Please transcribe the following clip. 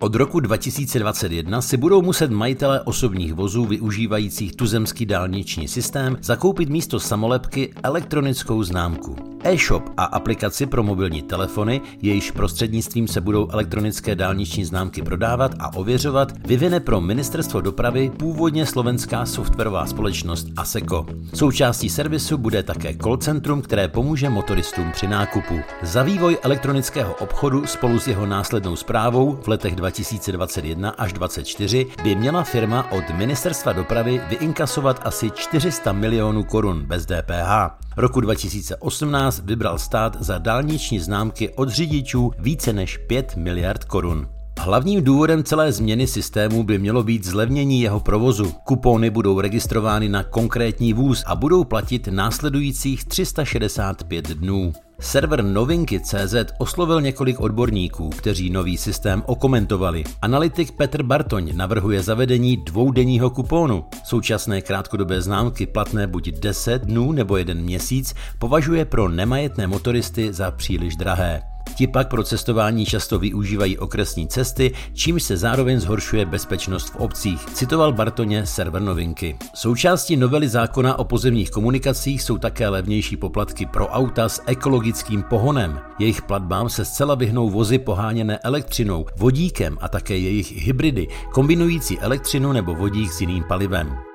Od roku 2021 si budou muset majitele osobních vozů využívajících tuzemský dálniční systém zakoupit místo samolepky elektronickou známku. E-shop a aplikaci pro mobilní telefony, jejíž prostřednictvím se budou elektronické dálniční známky prodávat a ověřovat, vyvine pro Ministerstvo dopravy původně slovenská softwarová společnost ASECO. Součástí servisu bude také call centrum, které pomůže motoristům při nákupu. Za vývoj elektronického obchodu spolu s jeho následnou zprávou v letech 2021 až 2024 by měla firma od Ministerstva dopravy vyinkasovat asi 400 milionů korun bez DPH. Roku 2018 vybral stát za dálniční známky od řidičů více než 5 miliard korun. Hlavním důvodem celé změny systému by mělo být zlevnění jeho provozu. Kupony budou registrovány na konkrétní vůz a budou platit následujících 365 dnů. Server Novinky.cz oslovil několik odborníků, kteří nový systém okomentovali. Analytik Petr Bartoň navrhuje zavedení dvoudenního kupónu. Současné krátkodobé známky platné buď 10 dnů nebo jeden měsíc považuje pro nemajetné motoristy za příliš drahé. Ti pak pro cestování často využívají okresní cesty, čímž se zároveň zhoršuje bezpečnost v obcích, citoval Bartoně server novinky. Součástí novely zákona o pozemních komunikacích jsou také levnější poplatky pro auta s ekologickým pohonem. Jejich platbám se zcela vyhnou vozy poháněné elektřinou, vodíkem a také jejich hybridy, kombinující elektřinu nebo vodík s jiným palivem.